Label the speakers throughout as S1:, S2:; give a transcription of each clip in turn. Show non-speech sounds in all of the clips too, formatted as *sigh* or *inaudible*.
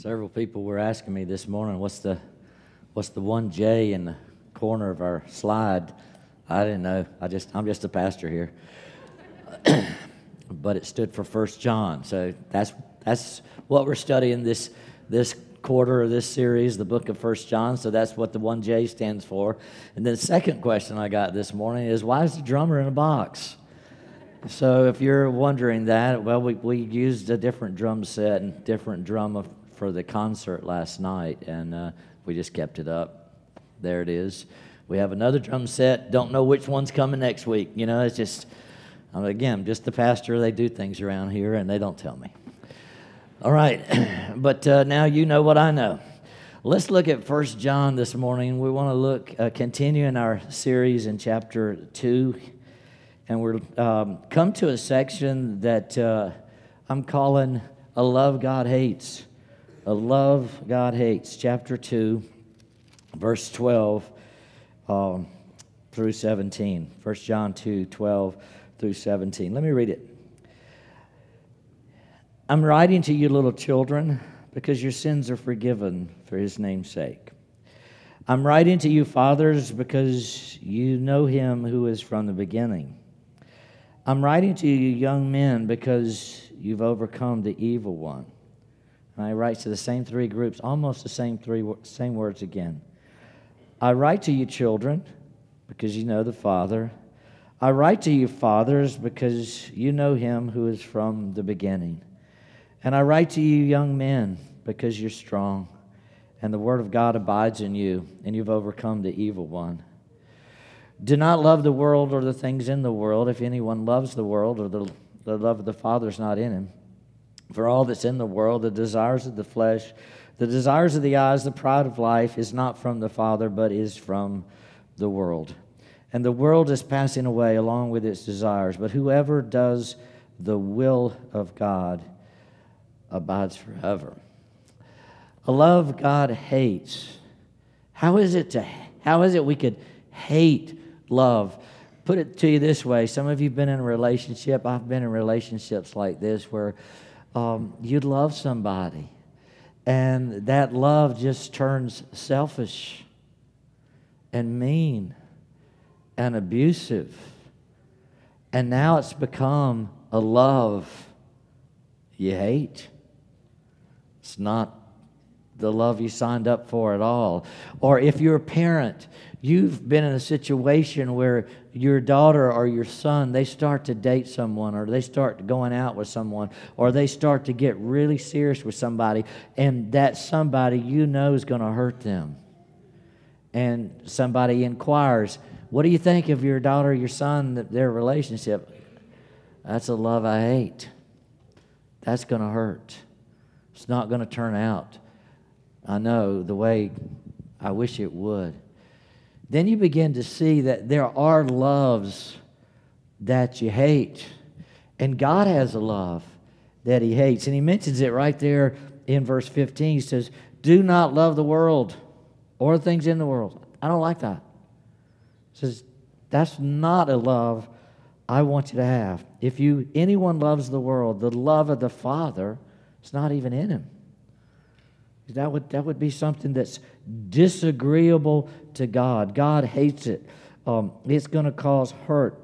S1: Several people were asking me this morning, what's the, what's the one J in the corner of our slide? I didn't know. I just, I'm just a pastor here. but it stood for First John. So that's, that's what we're studying this, this quarter of this series, the book of First John. So that's what the one J stands for. And then the second question I got this morning is, why is the drummer in a box? So if you're wondering that, well, we, we used a different drum set and different drum for the concert last night, and uh, we just kept it up. There it is. We have another drum set. Don't know which one's coming next week. You know, it's just, um, again, just the pastor. They do things around here, and they don't tell me. All right, *clears throat* but uh, now you know what I know. Let's look at First John this morning. We want to look, uh, continue in our series in chapter 2, and we're um, come to a section that uh, I'm calling A Love God Hates a love God hates, chapter 2, verse 12 um, through 17. 1 John 2, 12 through 17. Let me read it. I'm writing to you, little children, because your sins are forgiven for his name's sake. I'm writing to you, fathers, because you know him who is from the beginning. I'm writing to you, young men, because you've overcome the evil one. And I write to the same three groups, almost the same three same words again. I write to you, children, because you know the Father. I write to you, fathers, because you know him who is from the beginning. And I write to you, young men, because you're strong, and the word of God abides in you, and you've overcome the evil one. Do not love the world or the things in the world. If anyone loves the world, or the, the love of the Father is not in him. For all that's in the world, the desires of the flesh, the desires of the eyes, the pride of life is not from the Father, but is from the world. And the world is passing away along with its desires, but whoever does the will of God abides forever. A love God hates. How is it to how is it we could hate love? Put it to you this way. Some of you have been in a relationship. I've been in relationships like this where um, you'd love somebody, and that love just turns selfish and mean and abusive. And now it's become a love you hate. It's not the love you signed up for at all. Or if you're a parent, you've been in a situation where your daughter or your son they start to date someone or they start going out with someone or they start to get really serious with somebody and that somebody you know is going to hurt them. And somebody inquires what do you think of your daughter your son their relationship? That's a love i hate. That's going to hurt. It's not going to turn out. I know the way i wish it would then you begin to see that there are loves that you hate. And God has a love that He hates. And He mentions it right there in verse 15. He says, Do not love the world or things in the world. I don't like that. He says, That's not a love I want you to have. If you anyone loves the world, the love of the Father is not even in him. That would, that would be something that's disagreeable to God. God hates it. Um, it's going to cause hurt.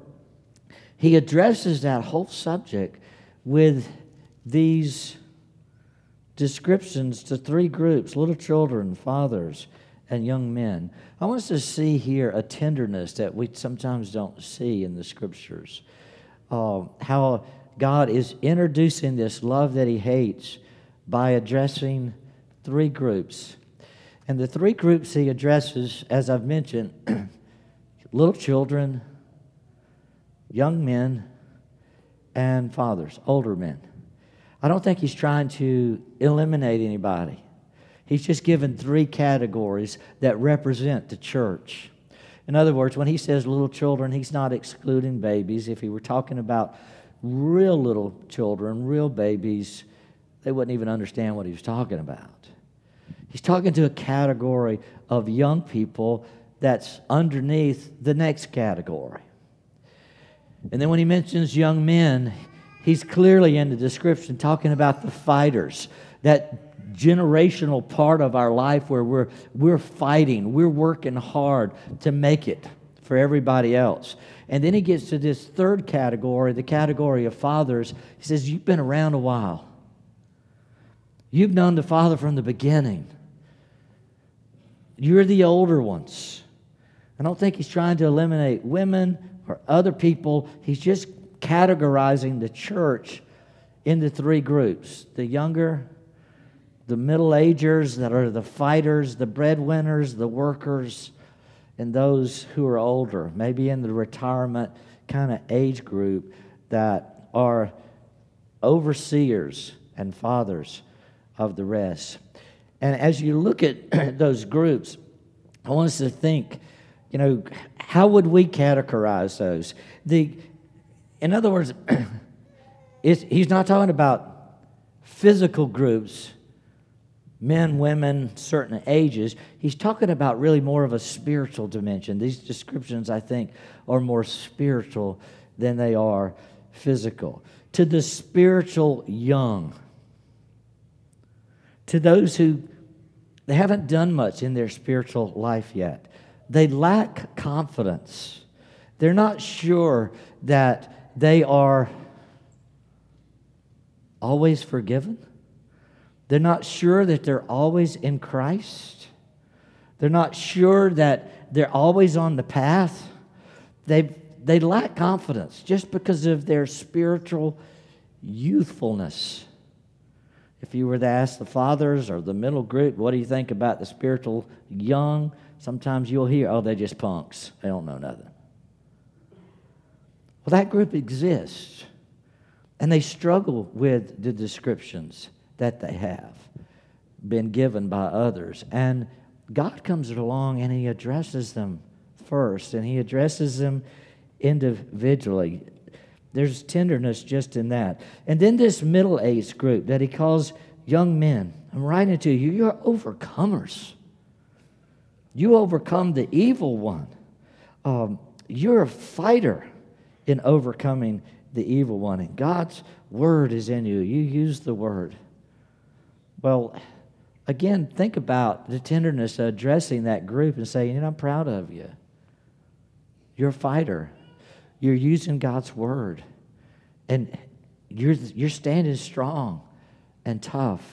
S1: He addresses that whole subject with these descriptions to three groups little children, fathers, and young men. I want us to see here a tenderness that we sometimes don't see in the scriptures. Uh, how God is introducing this love that He hates by addressing three groups. And the three groups he addresses, as I've mentioned, *clears throat* little children, young men, and fathers, older men. I don't think he's trying to eliminate anybody. He's just given three categories that represent the church. In other words, when he says little children, he's not excluding babies. If he were talking about real little children, real babies, they wouldn't even understand what he was talking about. He's talking to a category of young people that's underneath the next category. And then when he mentions young men, he's clearly in the description talking about the fighters that generational part of our life where we're, we're fighting, we're working hard to make it for everybody else. And then he gets to this third category, the category of fathers. He says, You've been around a while. You've known the Father from the beginning. You're the older ones. I don't think he's trying to eliminate women or other people. He's just categorizing the church into three groups the younger, the middle agers that are the fighters, the breadwinners, the workers, and those who are older, maybe in the retirement kind of age group that are overseers and fathers of the rest. And as you look at *clears throat* those groups, I want us to think, you know, how would we categorize those? The, in other words, *clears throat* he's not talking about physical groups, men, women, certain ages. He's talking about really more of a spiritual dimension. These descriptions, I think, are more spiritual than they are physical. To the spiritual young, to those who they haven't done much in their spiritual life yet, they lack confidence. They're not sure that they are always forgiven. They're not sure that they're always in Christ. They're not sure that they're always on the path. They, they lack confidence just because of their spiritual youthfulness. If you were to ask the fathers or the middle group, what do you think about the spiritual young? Sometimes you'll hear, oh, they're just punks. They don't know nothing. Well, that group exists, and they struggle with the descriptions that they have been given by others. And God comes along and He addresses them first, and He addresses them individually. There's tenderness just in that. And then this middle age group that he calls young men. I'm writing to you, you're overcomers. You overcome the evil one. Um, you're a fighter in overcoming the evil one. And God's word is in you. You use the word. Well, again, think about the tenderness of addressing that group and saying, you know, I'm proud of you. You're a fighter. You're using God's word. And you're, you're standing strong and tough.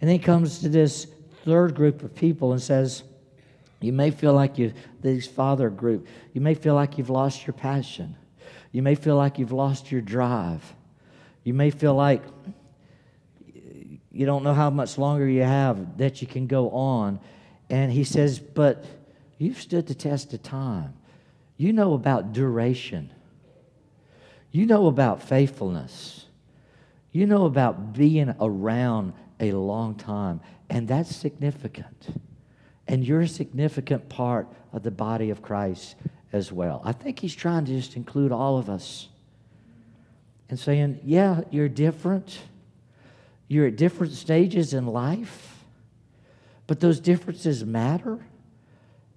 S1: And then he comes to this third group of people and says, You may feel like you, this father group, you may feel like you've lost your passion. You may feel like you've lost your drive. You may feel like you don't know how much longer you have that you can go on. And he says, But you've stood the test of time. You know about duration. You know about faithfulness. You know about being around a long time, and that's significant. And you're a significant part of the body of Christ as well. I think he's trying to just include all of us and saying, yeah, you're different. You're at different stages in life, but those differences matter.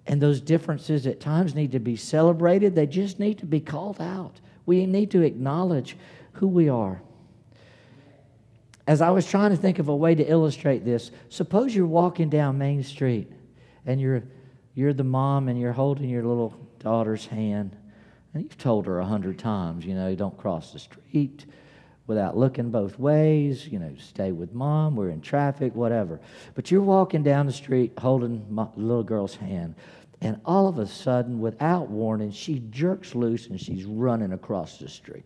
S1: And those differences at times need to be celebrated, they just need to be called out. We need to acknowledge who we are. As I was trying to think of a way to illustrate this, suppose you're walking down Main Street and you're, you're the mom and you're holding your little daughter's hand. And you've told her a hundred times, you know, don't cross the street without looking both ways, you know, stay with mom, we're in traffic, whatever. But you're walking down the street holding my little girl's hand. And all of a sudden, without warning, she jerks loose and she's running across the street.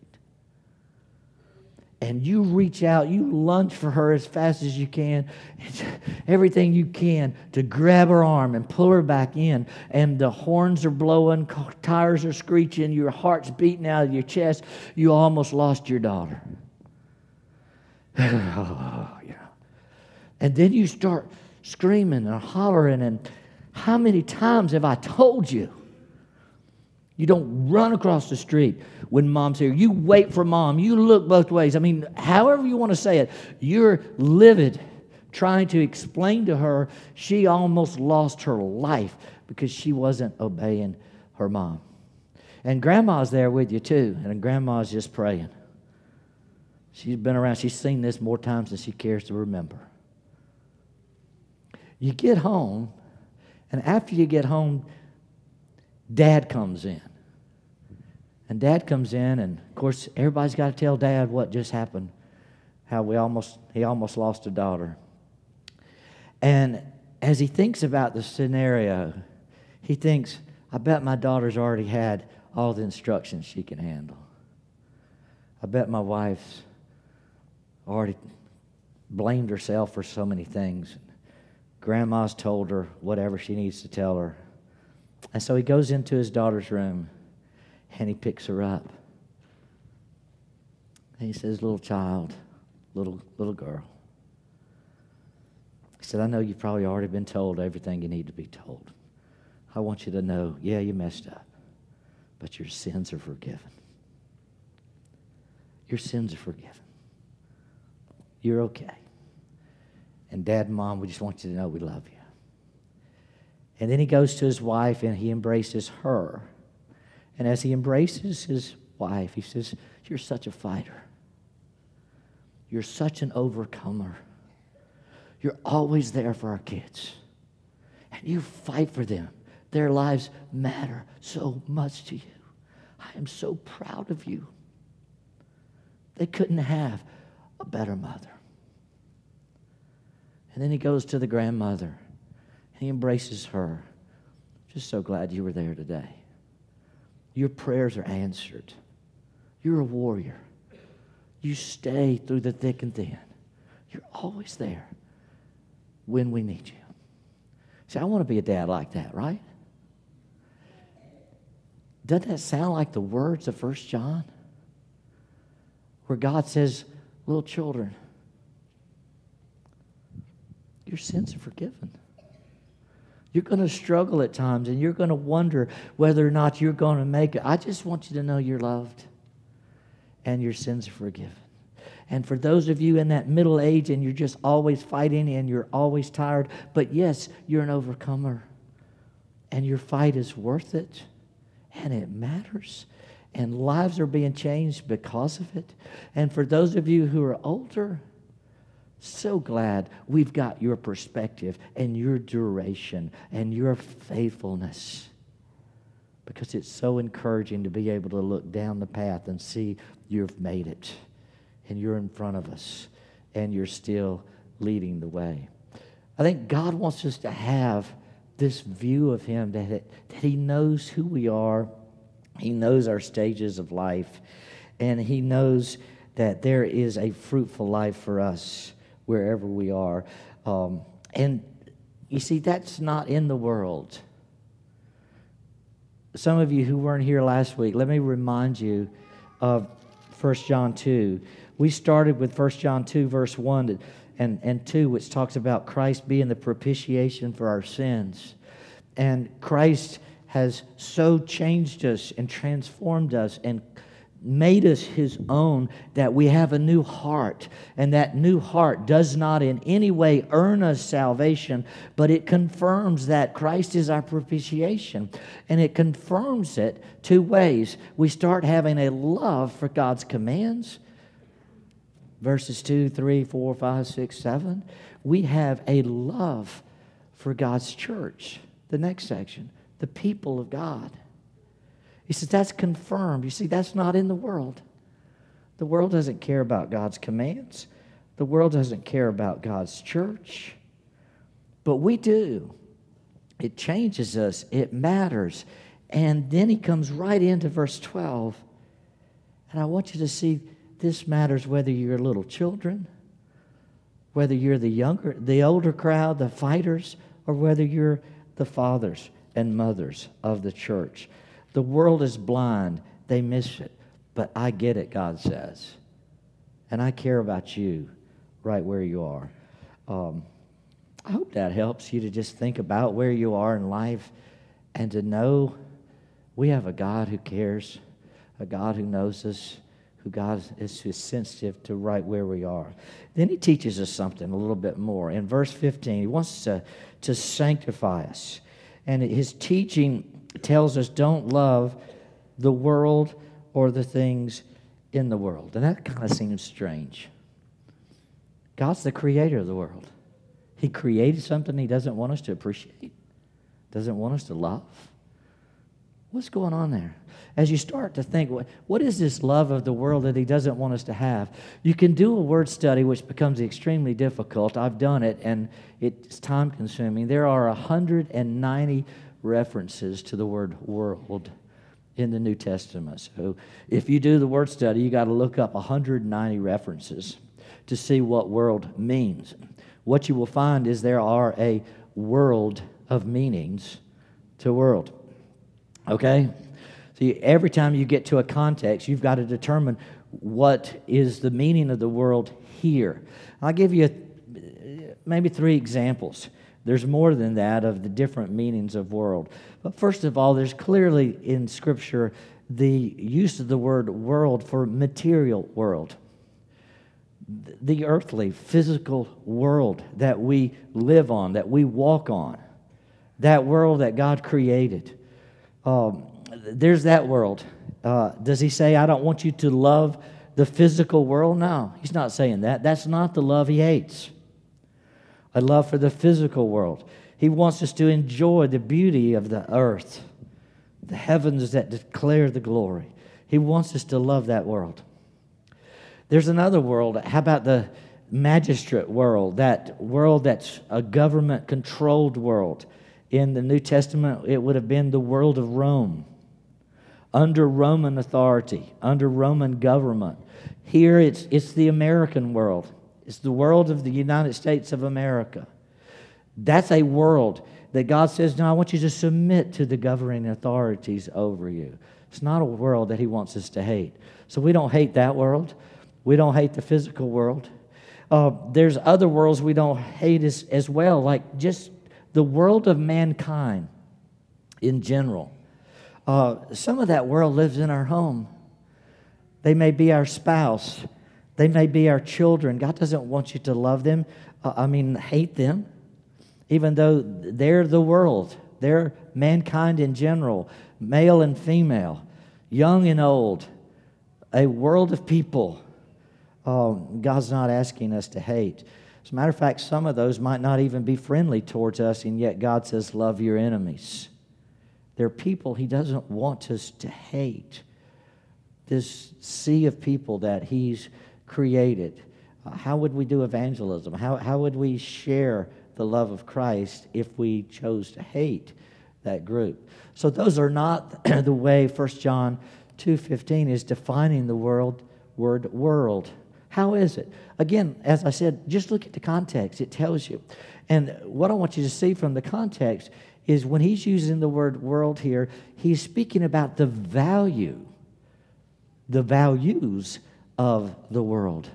S1: And you reach out, you lunge for her as fast as you can, *laughs* everything you can to grab her arm and pull her back in. And the horns are blowing, tires are screeching, your heart's beating out of your chest. You almost lost your daughter. Oh, *laughs* yeah. And then you start screaming and hollering and how many times have I told you? You don't run across the street when mom's here. You wait for mom. You look both ways. I mean, however you want to say it, you're livid trying to explain to her she almost lost her life because she wasn't obeying her mom. And grandma's there with you too, and grandma's just praying. She's been around, she's seen this more times than she cares to remember. You get home, and after you get home, dad comes in. And dad comes in, and of course, everybody's got to tell dad what just happened, how we almost, he almost lost a daughter. And as he thinks about the scenario, he thinks, I bet my daughter's already had all the instructions she can handle. I bet my wife's already blamed herself for so many things. Grandma's told her whatever she needs to tell her. And so he goes into his daughter's room and he picks her up. And he says, Little child, little, little girl. He said, I know you've probably already been told everything you need to be told. I want you to know, yeah, you messed up, but your sins are forgiven. Your sins are forgiven. You're okay. And dad and mom, we just want you to know we love you. And then he goes to his wife and he embraces her. And as he embraces his wife, he says, You're such a fighter. You're such an overcomer. You're always there for our kids. And you fight for them. Their lives matter so much to you. I am so proud of you. They couldn't have a better mother. And then he goes to the grandmother and he embraces her. Just so glad you were there today. Your prayers are answered. You're a warrior. You stay through the thick and thin. You're always there when we need you. See, I want to be a dad like that, right? Doesn't that sound like the words of First John? Where God says, little children, your sins are forgiven. You're going to struggle at times and you're going to wonder whether or not you're going to make it. I just want you to know you're loved and your sins are forgiven. And for those of you in that middle age and you're just always fighting and you're always tired, but yes, you're an overcomer. And your fight is worth it and it matters. And lives are being changed because of it. And for those of you who are older, so glad we've got your perspective and your duration and your faithfulness because it's so encouraging to be able to look down the path and see you've made it and you're in front of us and you're still leading the way. I think God wants us to have this view of Him that, it, that He knows who we are, He knows our stages of life, and He knows that there is a fruitful life for us wherever we are. Um, and you see, that's not in the world. Some of you who weren't here last week, let me remind you of 1 John 2. We started with 1 John 2, verse 1 and, and 2, which talks about Christ being the propitiation for our sins. And Christ has so changed us and transformed us and made us his own that we have a new heart. And that new heart does not in any way earn us salvation but it confirms that christ is our propitiation. And it confirms it two ways. We start having a love for god's commands. Verses 2 3 4 5 6 7 we have a love for god's church. The next section the people of god he says, that's confirmed. You see, that's not in the world. The world doesn't care about God's commands, the world doesn't care about God's church. But we do. It changes us, it matters. And then he comes right into verse 12. And I want you to see this matters whether you're little children, whether you're the younger, the older crowd, the fighters, or whether you're the fathers and mothers of the church. The world is blind, they miss it. But I get it, God says. And I care about you right where you are. Um, I hope that helps you to just think about where you are in life and to know we have a God who cares, a God who knows us, who God is, is sensitive to right where we are. Then he teaches us something a little bit more. In verse 15, he wants to, to sanctify us. And his teaching tells us don't love the world or the things in the world. And that kind of seems strange. God's the creator of the world, He created something He doesn't want us to appreciate, doesn't want us to love. What's going on there? As you start to think, what, what is this love of the world that He doesn't want us to have? You can do a word study, which becomes extremely difficult. I've done it, and it's time consuming. There are 190 references to the word world in the New Testament. So if you do the word study, you got to look up 190 references to see what world means. What you will find is there are a world of meanings to world. Okay? See, every time you get to a context, you've got to determine what is the meaning of the world here. I'll give you uh, maybe three examples. There's more than that of the different meanings of world. But first of all, there's clearly in Scripture the use of the word world for material world. The earthly, physical world that we live on, that we walk on, that world that God created. Um, there's that world. Uh, does he say, I don't want you to love the physical world? No, he's not saying that. That's not the love he hates. A love for the physical world. He wants us to enjoy the beauty of the earth, the heavens that declare the glory. He wants us to love that world. There's another world. How about the magistrate world, that world that's a government controlled world? In the New Testament, it would have been the world of Rome, under Roman authority, under Roman government. Here, it's, it's the American world, it's the world of the United States of America. That's a world that God says, No, I want you to submit to the governing authorities over you. It's not a world that He wants us to hate. So we don't hate that world. We don't hate the physical world. Uh, there's other worlds we don't hate as, as well, like just the world of mankind in general. Uh, some of that world lives in our home. They may be our spouse. They may be our children. God doesn't want you to love them, uh, I mean, hate them, even though they're the world. They're mankind in general, male and female, young and old, a world of people. Um, God's not asking us to hate. As a matter of fact, some of those might not even be friendly towards us, and yet God says, Love your enemies. They're people He doesn't want us to hate. This sea of people that He's created. Uh, how would we do evangelism? How, how would we share the love of Christ if we chose to hate that group? So those are not *clears throat* the way 1 John 2.15 is defining the world, word world. How is it? Again, as I said, just look at the context. It tells you. And what I want you to see from the context is when he's using the word world here, he's speaking about the value, the values of the world.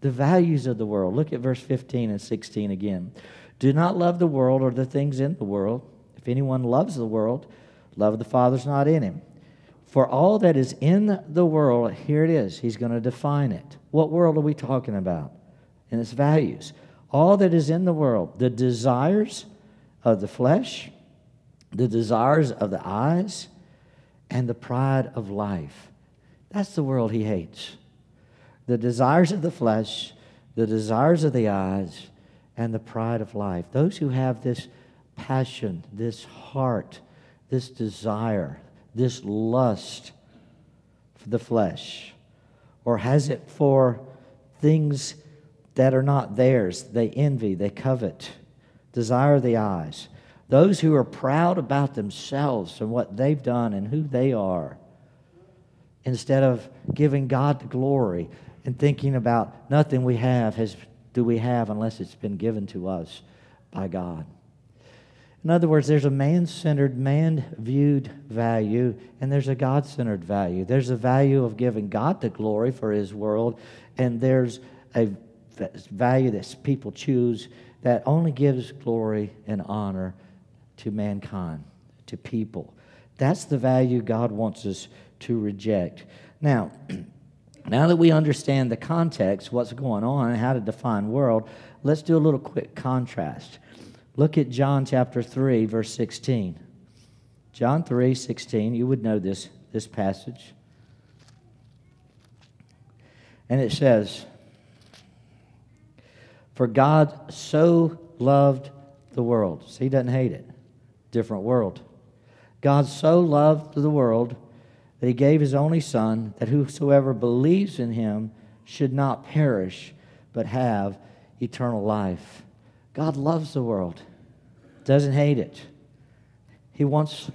S1: The values of the world. Look at verse 15 and 16 again. Do not love the world or the things in the world. If anyone loves the world, love of the Father's not in him. For all that is in the world, here it is, he's going to define it. What world are we talking about? And its values. All that is in the world, the desires of the flesh, the desires of the eyes, and the pride of life. That's the world he hates. The desires of the flesh, the desires of the eyes, and the pride of life. Those who have this passion, this heart, this desire, this lust for the flesh? Or has it for things that are not theirs? They envy, they covet, desire the eyes. Those who are proud about themselves and what they've done and who they are, instead of giving God the glory and thinking about nothing we have has do we have unless it's been given to us by God. In other words, there's a man centered, man viewed value, and there's a God centered value. There's a value of giving God the glory for his world, and there's a value that people choose that only gives glory and honor to mankind, to people. That's the value God wants us to reject. Now, *clears throat* now that we understand the context, what's going on, and how to define world, let's do a little quick contrast. Look at John chapter 3, verse 16. John 3, 16. You would know this, this passage. And it says, For God so loved the world. So he doesn't hate it. Different world. God so loved the world that he gave his only Son, that whosoever believes in him should not perish, but have eternal life. God loves the world, doesn't hate it. He wants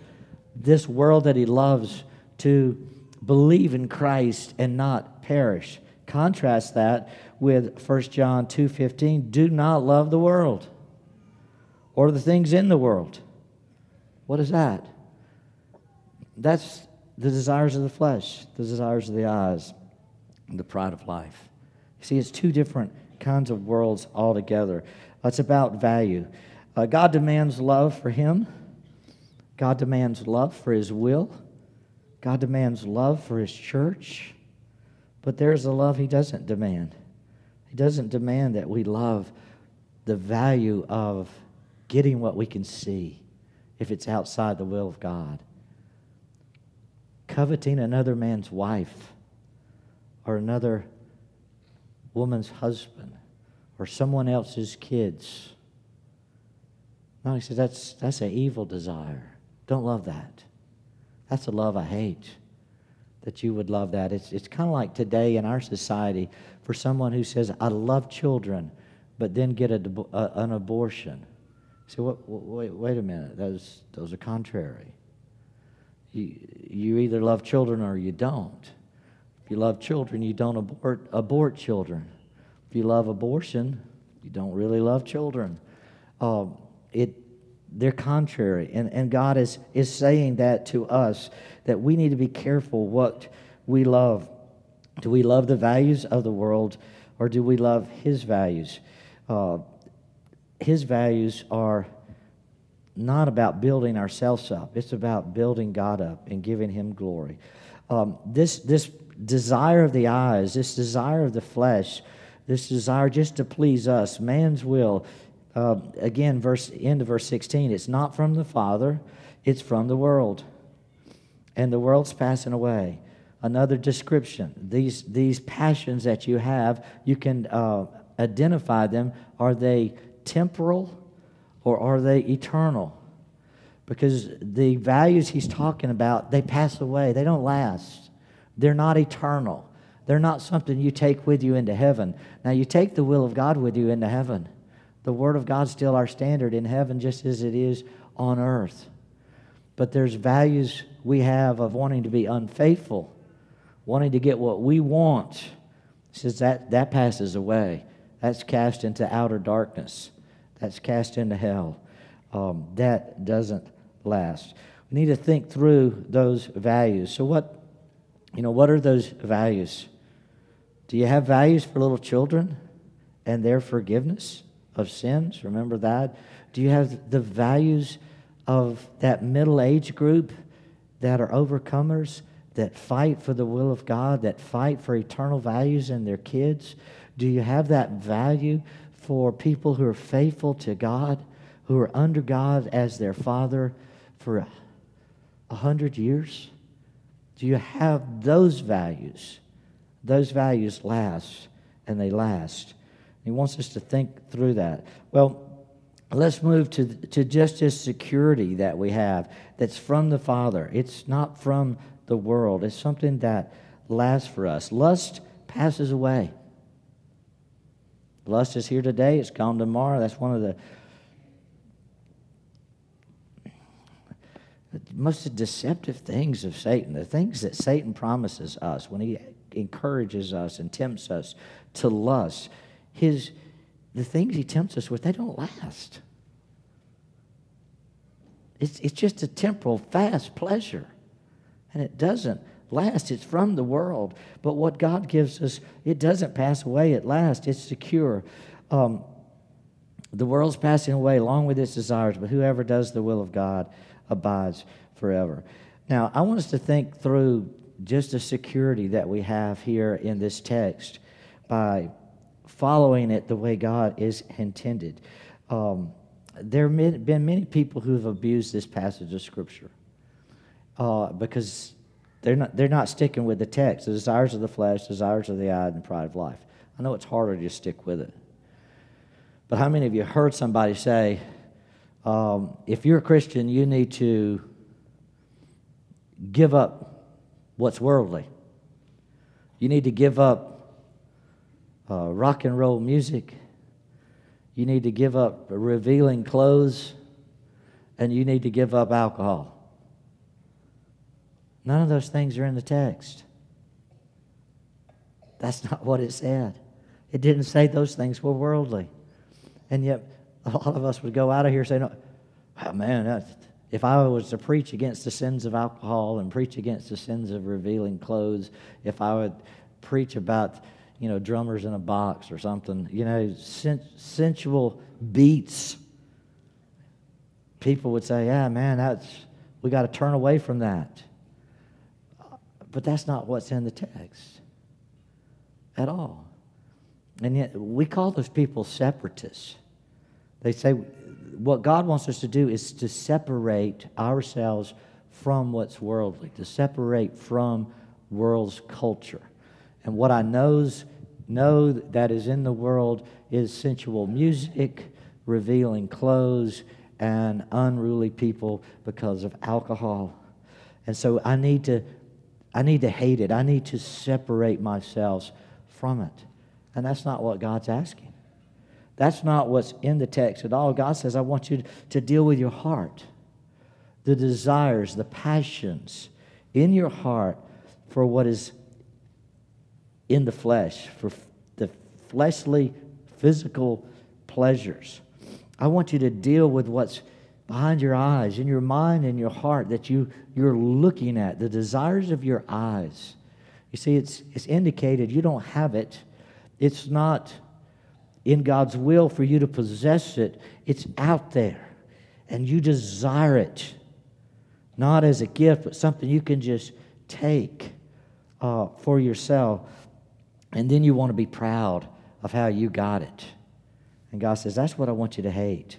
S1: this world that he loves to believe in Christ and not perish. Contrast that with 1 John 2:15, do not love the world or the things in the world. What is that? That's the desires of the flesh, the desires of the eyes, and the pride of life. You see, it's two different kinds of worlds altogether. It's about value. Uh, God demands love for Him, God demands love for His will, God demands love for His church, but there's a love He doesn't demand. He doesn't demand that we love the value of getting what we can see if it's outside the will of God coveting another man's wife or another woman's husband or someone else's kids. No, he says that's, that's an evil desire. Don't love that. That's a love I hate that you would love that. It's, it's kind of like today in our society for someone who says, I love children, but then get a, a, uh, an abortion. So, wait, wait a minute. Those, those are contrary. You, you either love children or you don't. If you love children, you don't abort, abort children. If you love abortion, you don't really love children. Um, it, they're contrary. And, and God is, is saying that to us that we need to be careful what we love. Do we love the values of the world or do we love His values? Uh, his values are not about building ourselves up. It's about building God up and giving Him glory. Um, this, this desire of the eyes, this desire of the flesh, this desire just to please us, man's will. Uh, again, verse end of verse 16. It's not from the Father, it's from the world, and the world's passing away. Another description: these these passions that you have, you can uh, identify them. Are they temporal? or are they eternal? Because the values he's talking about, they pass away, they don't last. They're not eternal. They're not something you take with you into heaven. Now, you take the will of God with you into heaven. The Word of God's still our standard in heaven, just as it is on earth. But there's values we have of wanting to be unfaithful, wanting to get what we want. Says that, that passes away. That's cast into outer darkness that's cast into hell. Um, that doesn't last. We need to think through those values. So, what, you know, what are those values? Do you have values for little children and their forgiveness of sins? Remember that. Do you have the values of that middle age group that are overcomers, that fight for the will of God, that fight for eternal values in their kids? Do you have that value for people who are faithful to God, who are under God as their Father for a hundred years? Do you have those values? Those values last, and they last. He wants us to think through that. Well, let's move to, to just this security that we have that's from the Father. It's not from the world, it's something that lasts for us. Lust passes away. Lust is here today, it's gone tomorrow. That's one of the most deceptive things of Satan, the things that Satan promises us when he encourages us and tempts us to lust. His the things he tempts us with, they don't last. It's, it's just a temporal, fast pleasure. And it doesn't last. It's from the world. But what God gives us, it doesn't pass away. It lasts. It's secure. Um, the world's passing away along with its desires, but whoever does the will of God abides forever. Now, I want us to think through just the security that we have here in this text by following it the way God is intended. Um, there have been many people who have abused this passage of Scripture uh, because they're not, they're not sticking with the text the desires of the flesh, desires of the eye, and pride of life. I know it's harder to stick with it. But how many of you heard somebody say, um, if you're a Christian, you need to give up what's worldly? You need to give up uh, rock and roll music. You need to give up revealing clothes. And you need to give up alcohol. None of those things are in the text. That's *laughs* not what it said. It didn't say those things were worldly. And yet, a lot of us would go out of here saying, oh, man, if I was to preach against the sins of alcohol and preach against the sins of revealing clothes, if I would preach about, you know, drummers in a box or something, you know, sen- sensual beats, people would say, yeah, man, that's, we got to turn away from that. But that's not what's in the text at all. And yet, we call those people separatists. They say what God wants us to do is to separate ourselves from what's worldly, to separate from world's culture. And what I knows, know that is in the world is sensual music, revealing clothes, and unruly people because of alcohol. And so I need to I need to hate it. I need to separate myself from it. And that's not what God's asking. That's not what's in the text at all. God says, I want you to deal with your heart, the desires, the passions in your heart for what is in the flesh, for the fleshly, physical pleasures. I want you to deal with what's behind your eyes, in your mind in your heart that you, you're looking at, the desires of your eyes. You see, it's, it's indicated you don't have it it's not in God's will for you to possess it, it's out there. And you desire it, not as a gift, but something you can just take uh, for yourself. And then you want to be proud of how you got it. And God says, That's what I want you to hate.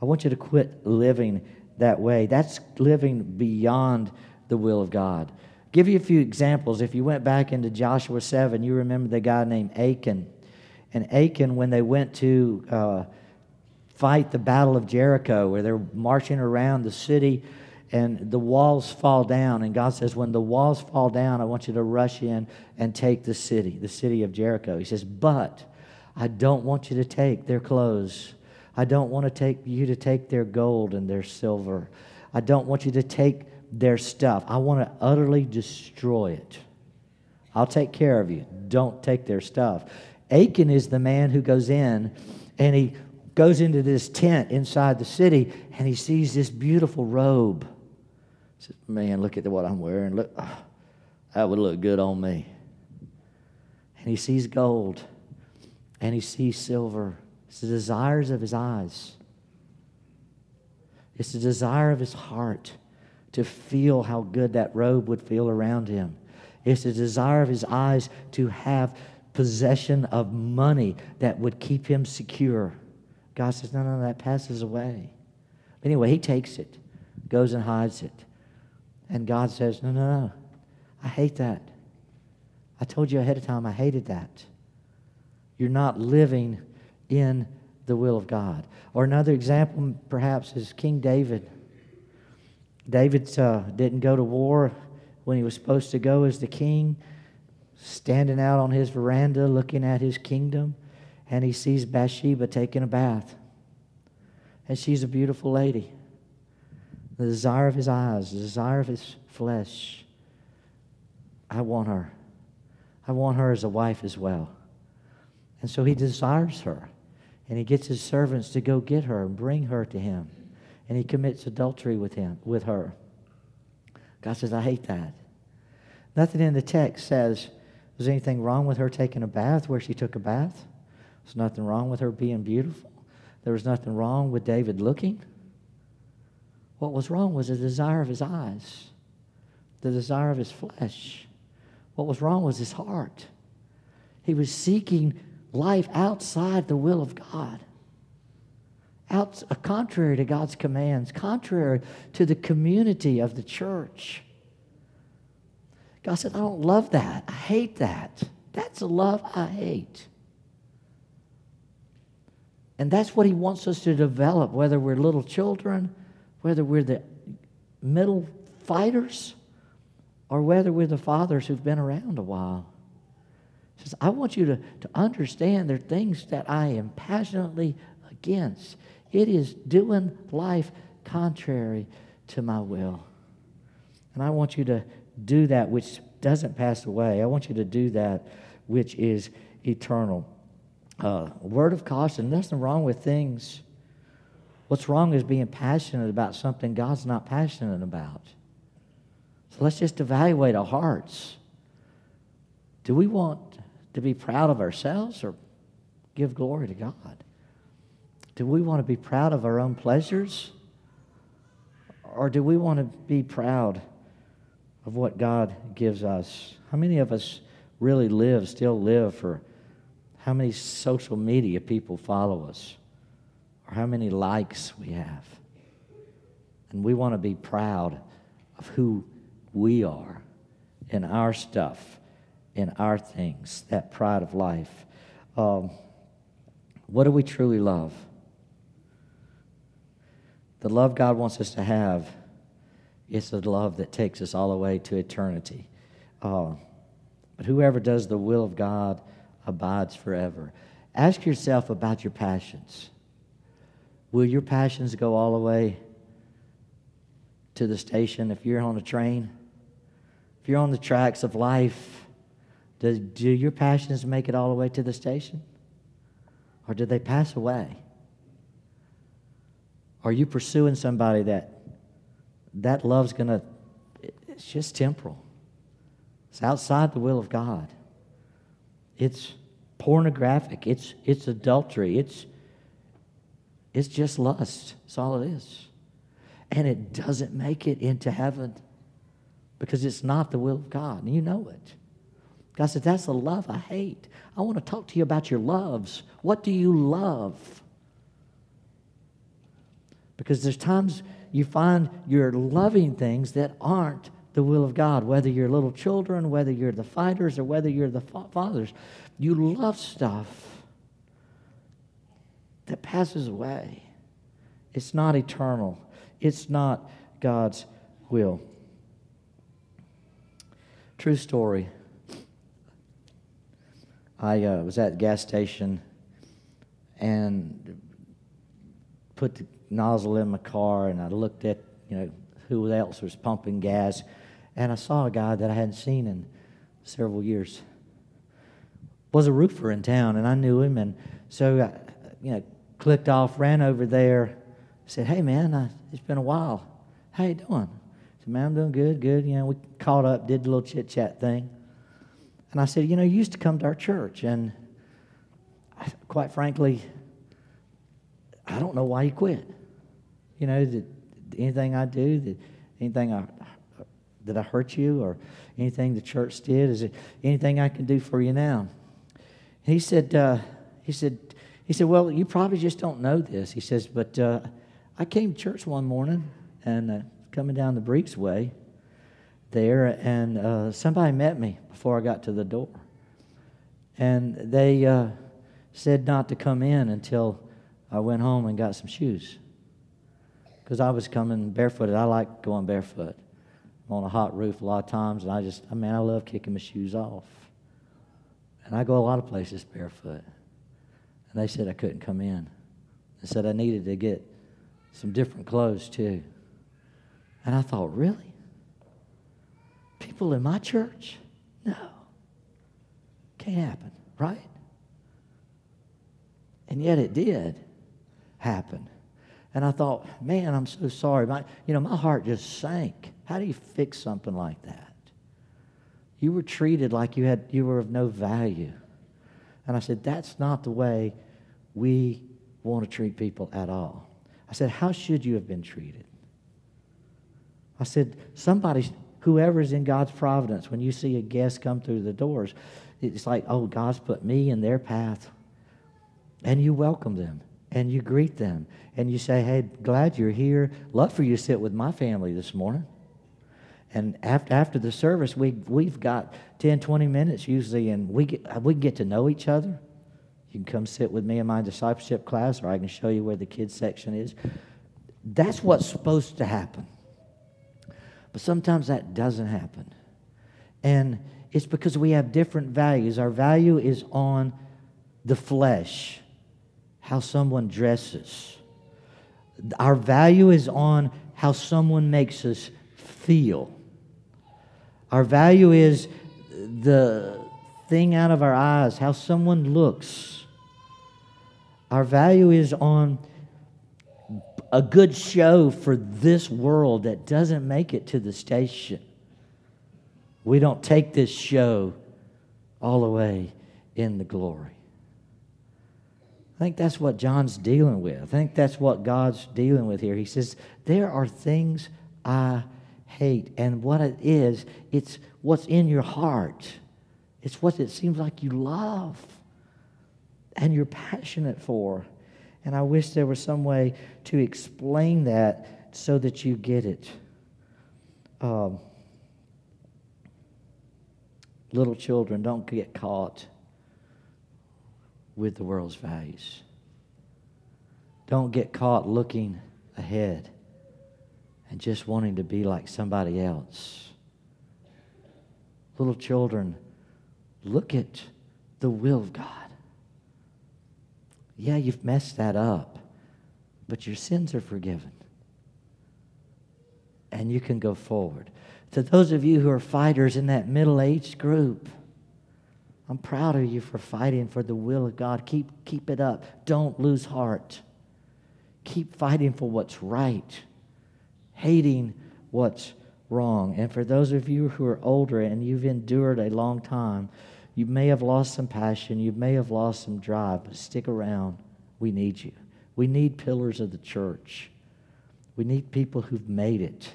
S1: I want you to quit living that way. That's living beyond the will of God. Give you a few examples. If you went back into Joshua 7, you remember the guy named Achan. And Achan, when they went to uh, fight the Battle of Jericho, where they're marching around the city and the walls fall down. And God says, When the walls fall down, I want you to rush in and take the city, the city of Jericho. He says, But I don't want you to take their clothes. I don't want to take you to take their gold and their silver. I don't want you to take their stuff. I want to utterly destroy it. I'll take care of you. Don't take their stuff. Achan is the man who goes in and he goes into this tent inside the city and he sees this beautiful robe. He says, Man, look at what I'm wearing. Look, oh, that would look good on me. And he sees gold and he sees silver. It's the desires of his eyes. It's the desire of his heart to feel how good that robe would feel around him. It's the desire of his eyes to have possession of money that would keep him secure. God says, No, no, that passes away. Anyway, he takes it, goes and hides it. And God says, No, no, no. I hate that. I told you ahead of time I hated that. You're not living in the will of God. Or another example, perhaps, is King David. David uh, didn't go to war when he was supposed to go as the king, standing out on his veranda looking at his kingdom, and he sees Bathsheba taking a bath. And she's a beautiful lady. The desire of his eyes, the desire of his flesh. I want her. I want her as a wife as well. And so he desires her. And he gets his servants to go get her and bring her to him and he commits adultery with him, with her. God says, I hate that. Nothing in the text says there's anything wrong with her taking a bath where she took a bath. There's nothing wrong with her being beautiful. There was nothing wrong with David looking. What was wrong was the desire of his eyes, the desire of his flesh. What was wrong was his heart. He was seeking life outside the will of God out uh, contrary to God's commands, contrary to the community of the church. God said, I don't love that. I hate that. That's a love I hate. And that's what he wants us to develop, whether we're little children, whether we're the middle fighters, or whether we're the fathers who've been around a while. He says, I want you to, to understand there are things that I am passionately against. It is doing life contrary to my will. And I want you to do that which doesn't pass away. I want you to do that which is eternal. Uh, word of caution nothing wrong with things. What's wrong is being passionate about something God's not passionate about. So let's just evaluate our hearts. Do we want to be proud of ourselves or give glory to God? Do we want to be proud of our own pleasures? Or do we want to be proud of what God gives us? How many of us really live, still live for how many social media people follow us or how many likes we have? And we want to be proud of who we are in our stuff, in our things, that pride of life. Um, what do we truly love? The love God wants us to have is the love that takes us all the way to eternity. Uh, but whoever does the will of God abides forever. Ask yourself about your passions. Will your passions go all the way to the station if you're on a train? If you're on the tracks of life, do, do your passions make it all the way to the station? Or do they pass away? Are you pursuing somebody that that love's going to, it's just temporal? It's outside the will of God. It's pornographic. It's, it's adultery. It's, it's just lust. That's all it is. And it doesn't make it into heaven because it's not the will of God. And you know it. God said, That's the love I hate. I want to talk to you about your loves. What do you love? Because there's times you find you're loving things that aren't the will of God, whether you're little children, whether you're the fighters, or whether you're the fathers. You love stuff that passes away. It's not eternal, it's not God's will. True story. I uh, was at the gas station and put the nozzle in my car and I looked at, you know, who else was pumping gas. And I saw a guy that I hadn't seen in several years. Was a roofer in town, and I knew him, and so I, you know, clicked off, ran over there, said, "Hey, man, I, it's been a while. How you doing?" I said, "Man, I'm doing good, good." You know, we caught up, did the little chit chat thing, and I said, "You know, you used to come to our church, and I, quite frankly, I don't know why you quit. You know, that anything I do, that anything I did I hurt you or anything the church did? Is it anything I can do for you now? he said, uh, he said, he said, well, you probably just don't know this. He says, but uh, I came to church one morning and uh, coming down the Breeks Way there, and uh, somebody met me before I got to the door, and they uh, said not to come in until I went home and got some shoes because I was coming barefooted. I like going barefoot. I'm on a hot roof a lot of times, and I just, I mean, I love kicking my shoes off. And I go a lot of places barefoot. And they said I couldn't come in. They said I needed to get some different clothes too. And I thought, really? People in my church? No. Can't happen, right? And yet it did happen. And I thought, man, I'm so sorry. My, you know, my heart just sank. How do you fix something like that? You were treated like you had you were of no value. And I said, that's not the way we want to treat people at all. I said, how should you have been treated? I said, somebody, whoever's in God's providence, when you see a guest come through the doors, it's like, oh, God's put me in their path. And you welcome them and you greet them and you say, Hey, glad you're here. Love for you to sit with my family this morning. And after, after the service, we, we've got 10, 20 minutes usually, and we get, uh, we get to know each other. You can come sit with me in my discipleship class, or I can show you where the kids section is. That's what's supposed to happen. But sometimes that doesn't happen. And it's because we have different values. Our value is on the flesh, how someone dresses. Our value is on how someone makes us feel. Our value is the thing out of our eyes, how someone looks. Our value is on a good show for this world that doesn't make it to the station. We don't take this show all the way in the glory. I think that's what John's dealing with. I think that's what God's dealing with here. He says, There are things I hate. And what it is, it's what's in your heart, it's what it seems like you love and you're passionate for. And I wish there was some way to explain that so that you get it. Um, little children, don't get caught with the world's values. Don't get caught looking ahead and just wanting to be like somebody else. Little children, look at the will of God. Yeah, you've messed that up, but your sins are forgiven. And you can go forward. To those of you who are fighters in that middle aged group, I'm proud of you for fighting for the will of God. Keep, keep it up. Don't lose heart. Keep fighting for what's right, hating what's wrong. And for those of you who are older and you've endured a long time, you may have lost some passion, you may have lost some drive, but stick around. We need you. We need pillars of the church. We need people who've made it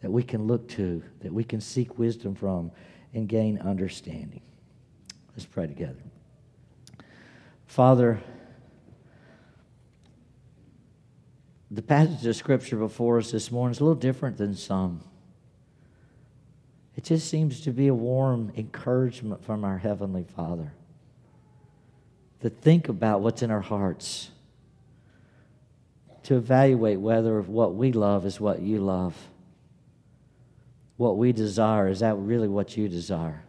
S1: that we can look to, that we can seek wisdom from, and gain understanding. Let's pray together. Father, the passage of Scripture before us this morning is a little different than some. It just seems to be a warm encouragement from our Heavenly Father to think about what's in our hearts, to evaluate whether what we love is what you love, what we desire is that really what you desire,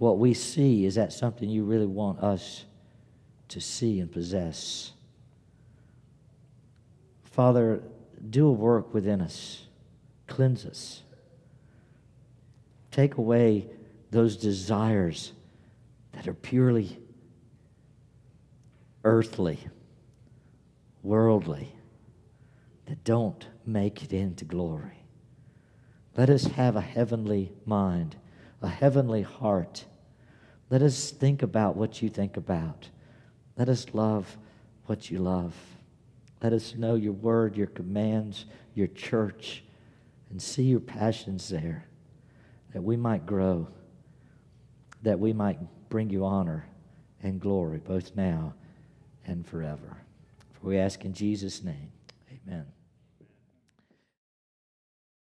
S1: what we see is that something you really want us to see and possess. Father, do a work within us, cleanse us Take away those desires that are purely earthly, worldly, that don't make it into glory. Let us have a heavenly mind, a heavenly heart. Let us think about what you think about. Let us love what you love. Let us know your word, your commands, your church, and see your passions there that we might grow, that we might bring you honor and glory both now and forever. For we ask in Jesus' name, amen.